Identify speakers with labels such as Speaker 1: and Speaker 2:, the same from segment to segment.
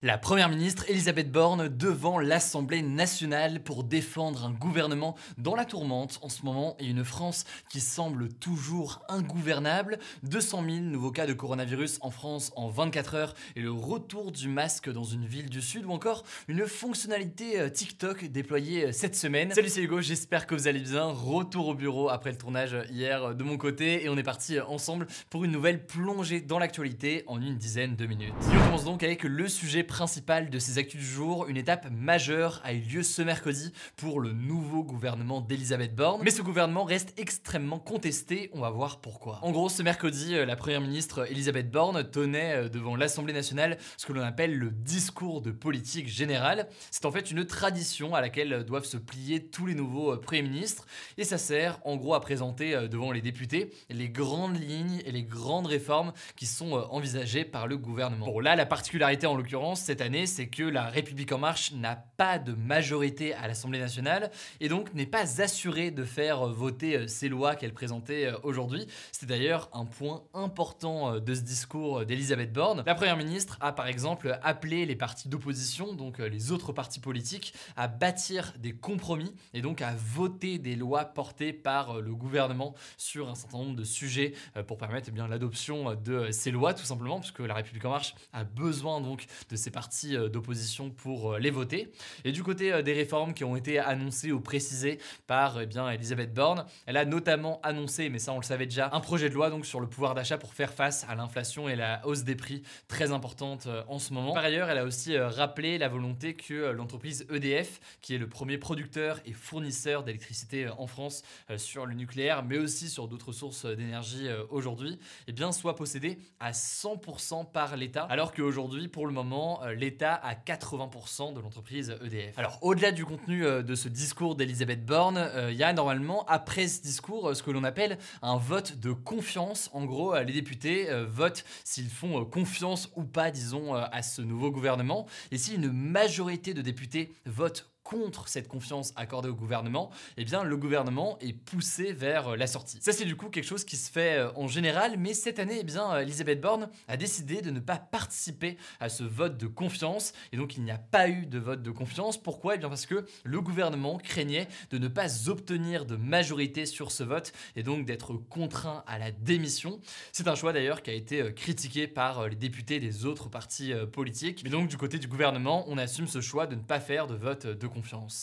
Speaker 1: La première ministre Elisabeth Borne devant l'Assemblée nationale pour défendre un gouvernement dans la tourmente en ce moment et une France qui semble toujours ingouvernable. 200 000 nouveaux cas de coronavirus en France en 24 heures et le retour du masque dans une ville du Sud ou encore une fonctionnalité euh, TikTok déployée euh, cette semaine. Salut c'est Hugo, j'espère que vous allez bien. Retour au bureau après le tournage hier euh, de mon côté et on est parti ensemble pour une nouvelle plongée dans l'actualité en une dizaine de minutes. Et on commence donc avec le sujet principal de ces actus du jour, une étape majeure a eu lieu ce mercredi pour le nouveau gouvernement d'Elisabeth Borne. Mais ce gouvernement reste extrêmement contesté, on va voir pourquoi. En gros, ce mercredi, euh, la première ministre Elisabeth Borne tenait euh, devant l'Assemblée nationale ce que l'on appelle le discours de politique générale. C'est en fait une tradition à laquelle doivent se plier tous les nouveaux euh, premiers ministres et ça sert en gros à présenter devant les députés les grandes lignes et les grandes réformes qui sont envisagées par le gouvernement. Bon là, la particularité en l'occurrence, cette année, c'est que la République en marche n'a pas de majorité à l'Assemblée nationale et donc n'est pas assurée de faire voter euh, ces lois qu'elle présentait euh, aujourd'hui. C'est d'ailleurs un point important euh, de ce discours d'Elisabeth Borne. La Première ministre a par exemple appelé les partis d'opposition, donc les autres partis politiques, à bâtir des compromis et donc à voter des lois portées par le gouvernement sur un certain nombre de sujets pour permettre eh l'adoption de ces lois tout simplement puisque la République en marche a besoin donc de ces partis euh, d'opposition pour euh, les voter. Et du côté euh, des réformes qui ont été annoncées ou précisées par eh bien, Elisabeth Borne, elle a notamment annoncé, mais ça on le savait déjà, un projet de loi donc sur le pouvoir d'achat pour faire face à l'inflation et la hausse des prix très importante en ce moment. Par ailleurs, elle a aussi rappelé la volonté que l'entreprise EDF, qui est le premier producteur et fournisseur d'électricité en France sur le nucléaire, mais aussi sur d'autres sources d'énergie aujourd'hui, eh bien, soit possédée à 100% par l'État, alors qu'aujourd'hui, pour le moment, euh, l'État à 80% de l'entreprise EDF. Alors au-delà du contenu euh, de ce discours d'Elisabeth Borne, euh, il y a normalement après ce discours ce que l'on appelle un vote de confiance. En gros, les députés votent s'ils font confiance ou pas, disons, à ce nouveau gouvernement. Et si une majorité de députés votent contre cette confiance accordée au gouvernement, eh bien le gouvernement est poussé vers euh, la sortie. Ça c'est du coup quelque chose qui se fait euh, en général, mais cette année, eh bien euh, Elisabeth Borne a décidé de ne pas participer à ce vote de confiance, et donc il n'y a pas eu de vote de confiance. Pourquoi? Eh bien parce que le gouvernement craignait de ne pas obtenir de majorité sur ce vote, et donc d'être contraint à la démission. C'est un choix d'ailleurs qui a été critiqué par les députés des autres partis politiques. Mais donc du côté du gouvernement, on assume ce choix de ne pas faire de vote de confiance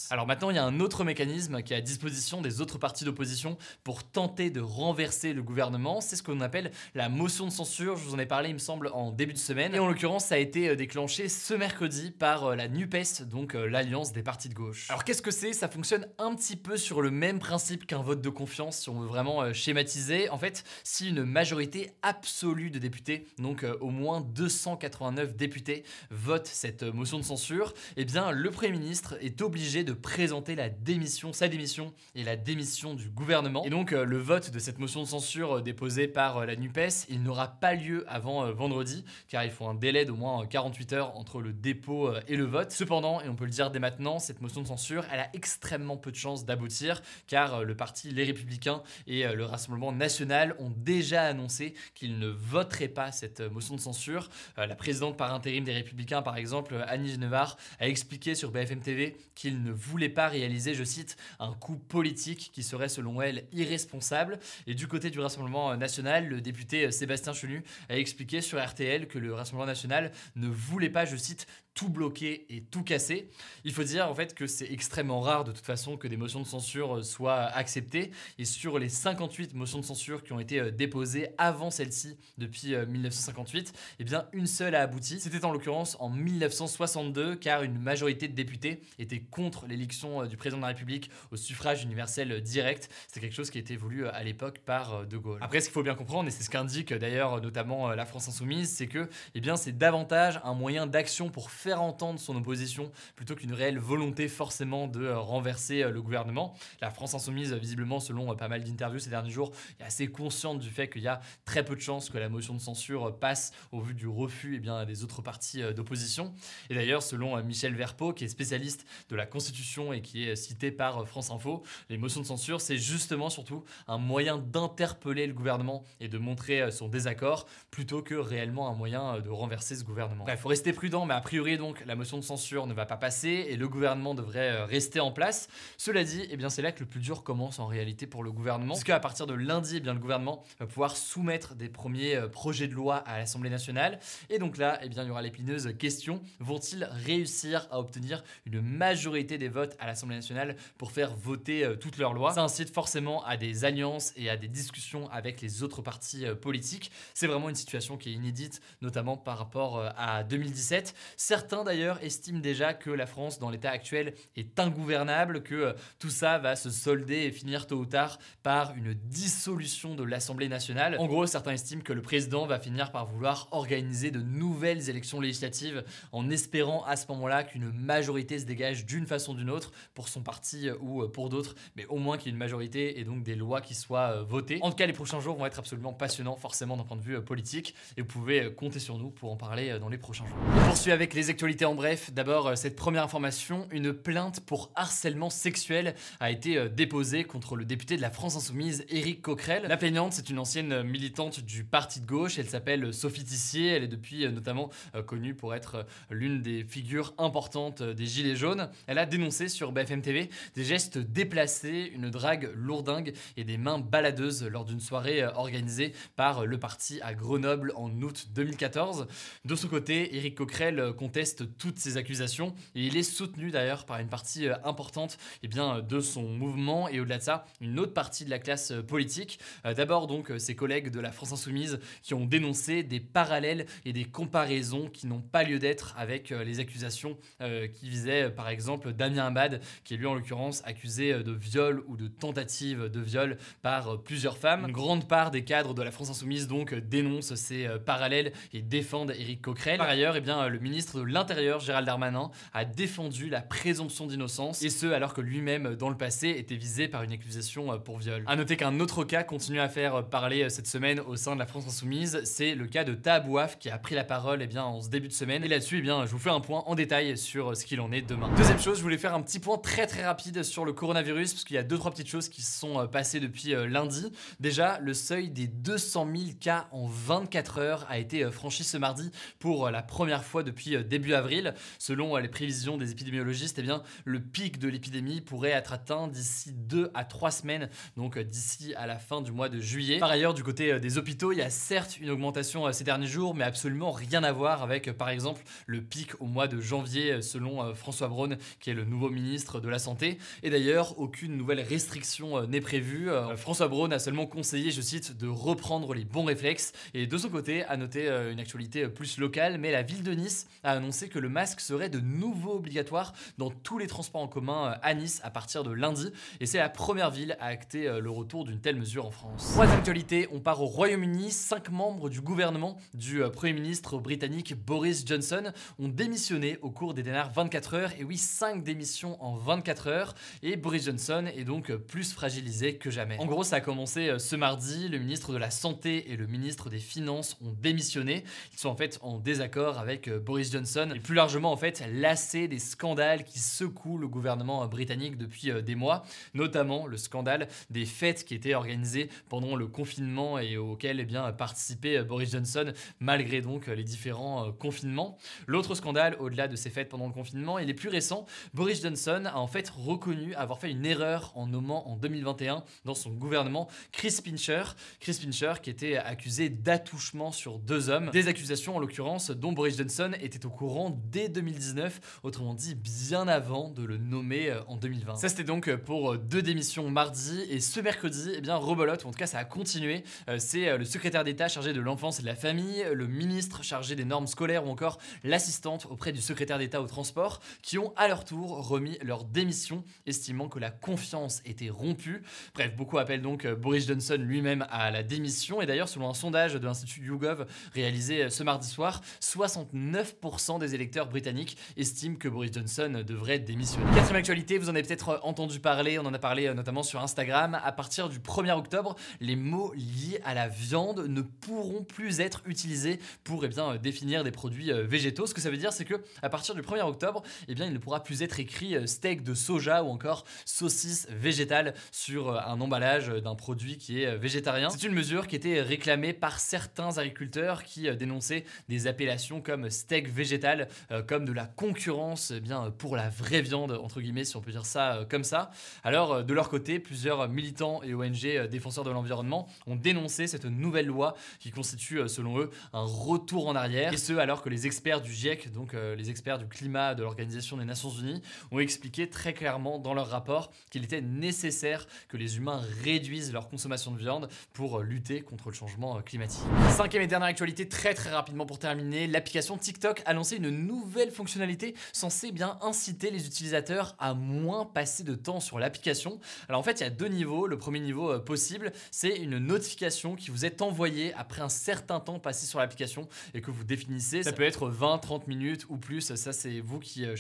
Speaker 1: alors maintenant, il y a un autre mécanisme qui est à disposition des autres partis d'opposition pour tenter de renverser le gouvernement. C'est ce qu'on appelle la motion de censure. Je vous en ai parlé, il me semble, en début de semaine. Et en l'occurrence, ça a été euh, déclenché ce mercredi par euh, la NUPES, donc euh, l'alliance des partis de gauche. Alors qu'est-ce que c'est? Ça fonctionne un petit peu sur le même principe qu'un vote de confiance, si on veut vraiment schématiser. En fait, si une majorité absolue de députés, donc au moins 289 députés, votent cette motion de censure, eh bien le Premier ministre est obligé de présenter la démission, sa démission et la démission du gouvernement. Et donc euh, le vote de cette motion de censure euh, déposée par euh, la NUPES, il n'aura pas lieu avant vendredi, car il faut un délai d'au moins 48 heures entre le dépôt et le vote. Cependant, et on peut le dire dès maintenant, cette motion de censure, elle a extrêmement peu de chances d'aboutir, car le parti Les Républicains et le Rassemblement National ont déjà annoncé qu'ils ne voteraient pas cette motion de censure. la présidente par intérim des Républicains, par exemple, Annie Genevard, a expliqué sur BFM TV qu'il ne voulait pas réaliser, je cite, un coup politique qui serait selon elle irresponsable. Et du côté du Rassemblement national, le député Sébastien Chenu a expliqué sur RTL que le Rassemblement national ne voulait pas, je cite, tout bloquer et tout casser. Il faut dire en fait que c'est extrêmement rare de toute façon que des motions de censure soient acceptées. Et sur les 58 motions de censure qui ont été euh, déposées avant celle-ci depuis 1958, euh, eh bien une seule a abouti. C'était en l'occurrence en 1962 car une majorité de députés était contre l'élection du président de la République au suffrage universel direct. C'est quelque chose qui été voulu à l'époque par De Gaulle. Après, ce qu'il faut bien comprendre, et c'est ce qu'indique d'ailleurs notamment la France Insoumise, c'est que eh bien, c'est davantage un moyen d'action pour faire entendre son opposition plutôt qu'une réelle volonté forcément de renverser le gouvernement. La France Insoumise, visiblement, selon pas mal d'interviews ces derniers jours, est assez consciente du fait qu'il y a très peu de chances que la motion de censure passe au vu du refus eh bien, des autres partis d'opposition. Et d'ailleurs, selon Michel Verpeau, qui est spécialiste de la Constitution et qui est cité par France Info, les motions de censure, c'est justement surtout un moyen d'interpeller le gouvernement et de montrer son désaccord plutôt que réellement un moyen de renverser ce gouvernement. Il faut rester prudent, mais a priori donc la motion de censure ne va pas passer et le gouvernement devrait rester en place. Cela dit, eh bien c'est là que le plus dur commence en réalité pour le gouvernement, parce qu'à partir de lundi, eh bien le gouvernement va pouvoir soumettre des premiers euh, projets de loi à l'Assemblée nationale. Et donc là, eh bien il y aura l'épineuse question vont-ils réussir à obtenir une majorité des votes à l'Assemblée nationale pour faire voter euh, toutes leurs lois Ça incite forcément à des alliances et à des discussions avec les autres partis euh, politiques. C'est vraiment une situation qui est inédite, notamment par rapport à 2017. Certains d'ailleurs estiment déjà que la France, dans l'état actuel, est ingouvernable, que tout ça va se solder et finir tôt ou tard par une dissolution de l'Assemblée nationale. En gros, certains estiment que le président va finir par vouloir organiser de nouvelles élections législatives en espérant à ce moment-là qu'une majorité se dégage d'une façon ou d'une autre pour son parti ou pour d'autres, mais au moins qu'il y ait une majorité et donc des lois qui soient euh, votées. En tout cas, les prochains jours vont être absolument passionnants, forcément d'un point de vue euh, politique, et vous pouvez euh, compter sur nous pour en parler dans les prochains jours. On poursuit avec les actualités en bref. D'abord, cette première information, une plainte pour harcèlement sexuel a été déposée contre le député de la France Insoumise, Éric Coquerel. La plaignante, c'est une ancienne militante du parti de gauche. Elle s'appelle Sophie Tissier. Elle est depuis euh, notamment euh, connue pour être euh, l'une des figures importantes des Gilets jaunes. Elle a dénoncé sur BFM TV des gestes déplacés, une drague lourdingue et des mains baladeuses lors d'une soirée organisée par le parti à Grenoble en août 2014. De son côté, Éric Coquerel conteste toutes ces accusations et il est soutenu d'ailleurs par une partie importante eh bien, de son mouvement et au-delà de ça, une autre partie de la classe politique. D'abord donc ses collègues de la France Insoumise qui ont dénoncé des parallèles et des comparaisons qui n'ont pas lieu d'être avec euh, les accusations euh, qui visaient par exemple Damien Abad, qui est lui en l'occurrence accusé de viol ou de tentative de viol par plusieurs femmes. Une grande part des cadres de la France Insoumise donc dénoncent ces euh, parallèles et défendent Éric Coquerel. Par ailleurs, eh bien, le ministre de l'Intérieur, Gérald Darmanin, a défendu la présomption d'innocence, et ce alors que lui-même, dans le passé, était visé par une accusation pour viol. A noter qu'un autre cas continue à faire parler cette semaine au sein de la France Insoumise, c'est le cas de Tabouaf qui a pris la parole eh bien, en ce début de semaine. Et là-dessus, eh je vous fais un point en détail sur ce qu'il en est demain. Chose, je voulais faire un petit point très très rapide sur le coronavirus, parce qu'il y a deux trois petites choses qui se sont euh, passées depuis euh, lundi. Déjà, le seuil des 200 000 cas en 24 heures a été euh, franchi ce mardi pour la première fois depuis début avril. Selon les prévisions des épidémiologistes, eh bien, le pic de l'épidémie pourrait être atteint d'ici 2 à 3 semaines, donc d'ici à la fin du mois de juillet. Par ailleurs, du côté des hôpitaux, il y a certes une augmentation ces derniers jours, mais absolument rien à voir avec, par exemple, le pic au mois de janvier, selon François Braun, qui est le nouveau ministre de la Santé. Et d'ailleurs, aucune nouvelle restriction n'est prévue. François Braun a seulement conseillé, je cite, de reprendre les bons réflexes. Et de son côté, a noté une actualité plus locale, mais la ville de Nice a annoncé que le masque serait de nouveau obligatoire dans tous les transports en commun à Nice à partir de lundi. Et c'est la première ville à acter le retour d'une telle mesure en France. Troisième actualité, on part au Royaume-Uni. Cinq membres du gouvernement du euh, Premier ministre britannique Boris Johnson ont démissionné au cours des dernières 24 heures. Et oui, 5 démissions en 24 heures. Et Boris Johnson est donc plus fragilisé que jamais. En gros, ça a commencé euh, ce mardi. Le ministre de la Santé et le ministre des Finances ont démissionné. Ils sont en fait en désaccord avec euh, Boris Johnson et plus largement en fait lassés des scandales qui secouent le gouvernement britannique depuis des mois, notamment le scandale des fêtes qui étaient organisées pendant le confinement et auxquelles eh bien, participait Boris Johnson malgré donc les différents euh, confinements. L'autre scandale, au-delà de ces fêtes pendant le confinement, il est plus récent. Boris Johnson a en fait reconnu avoir fait une erreur en nommant en 2021 dans son gouvernement Chris Pincher. Chris Pincher qui était accusé d'attouchement sur deux hommes. Des accusations en l'occurrence dont Boris Johnson était au courant dès 2019, autrement dit bien avant de le nommer euh, en 2020. Ça c'était donc pour euh, deux démissions mardi et ce mercredi, eh bien rebolote, ou en tout cas ça a continué. C'est le secrétaire d'État chargé de l'enfance et de la famille, le ministre chargé des normes scolaires ou encore l'assistante auprès du secrétaire d'État au transport qui ont à leur tour remis leur démission, estimant que la confiance était rompue. Bref, beaucoup appellent donc euh, Boris Johnson lui-même à la démission. Et d'ailleurs, selon un sondage de l'Institut YouGov réalisé euh, ce mardi soir, 69% des électeurs britanniques estiment que Boris Johnson devrait démissionner. Quatrième actualité, vous en avez peut-être entendu parler, on en a parlé notamment sur Instagram. À partir du 1er octobre, les mots liés à la viande ne pourront plus être utilisés pour eh définir des produits végétaux. Ce que ça veut dire, c'est que à partir du 1er octobre, eh bien, il ne pourra plus être écrit euh, steak de soja ou encore saucisse végétale sur euh, un emballage d'un produit qui est euh, végétarien. C'est une mesure qui était réclamée par certains agriculteurs qui dénonçaient des appellations comme steak végétal comme de la concurrence eh bien, pour la vraie viande, entre guillemets, si on peut dire ça comme ça. Alors, de leur côté, plusieurs militants et ONG défenseurs de l'environnement ont dénoncé cette nouvelle loi qui constitue, selon eux, un retour en arrière. Et ce, alors que les experts du GIEC, donc les experts du climat de l'Organisation des Nations Unies, ont expliqué très clairement dans leur rapport qu'il était nécessaire que les humains réduisent leur consommation de viande pour lutter contre le changement climatique. Cinquième et dernière actualité, très très rapidement pour terminer, l'application TikTok a lancé une nouvelle fonctionnalité censée bien inciter les utilisateurs à moins passer de temps sur l'application. Alors en fait, il y a deux niveaux. Le premier niveau euh, possible, c'est une notification qui vous est envoyée après un certain temps passé sur l'application et que vous définissez. Ça peut être 20, 30 minutes ou plus, ça c'est vous qui euh,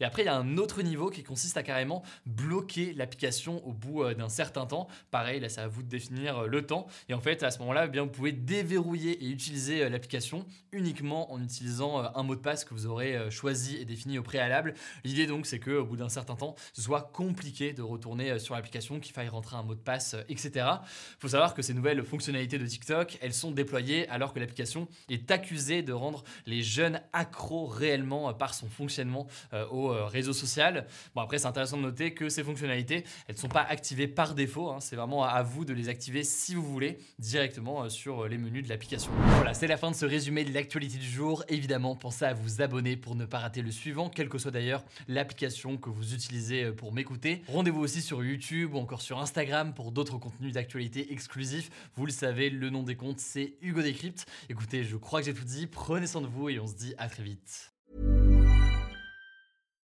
Speaker 1: Et après, il y a un autre niveau qui consiste à carrément bloquer l'application au bout euh, d'un certain temps. Pareil, là, c'est à vous de définir euh, le temps. Et en fait, à ce moment-là, eh bien, vous pouvez déverrouiller et utiliser euh, l'application uniquement en utilisant un mot de passe que vous aurez choisi et défini au préalable. L'idée donc, c'est qu'au bout d'un certain temps, ce soit compliqué de retourner sur l'application, qu'il faille rentrer un mot de passe, etc. Il faut savoir que ces nouvelles fonctionnalités de TikTok, elles sont déployées alors que l'application est accusée de rendre les jeunes accros réellement par son fonctionnement au réseau social. Bon, après, c'est intéressant de noter que ces fonctionnalités, elles ne sont pas activées par défaut. Hein. C'est vraiment à vous de les activer si vous voulez directement euh, sur euh, les menus de l'application. Voilà, c'est la fin de ce résumé de l'actualité du jour. Évidemment, pensez à vous abonner pour ne pas rater le suivant, quelle que soit d'ailleurs l'application que vous utilisez euh, pour m'écouter. Rendez-vous aussi sur YouTube ou encore sur Instagram pour d'autres contenus d'actualité exclusifs. Vous le savez, le nom des comptes, c'est Hugo Décrypte. Écoutez, je crois que j'ai tout dit. Prenez soin de vous et on se dit à très vite.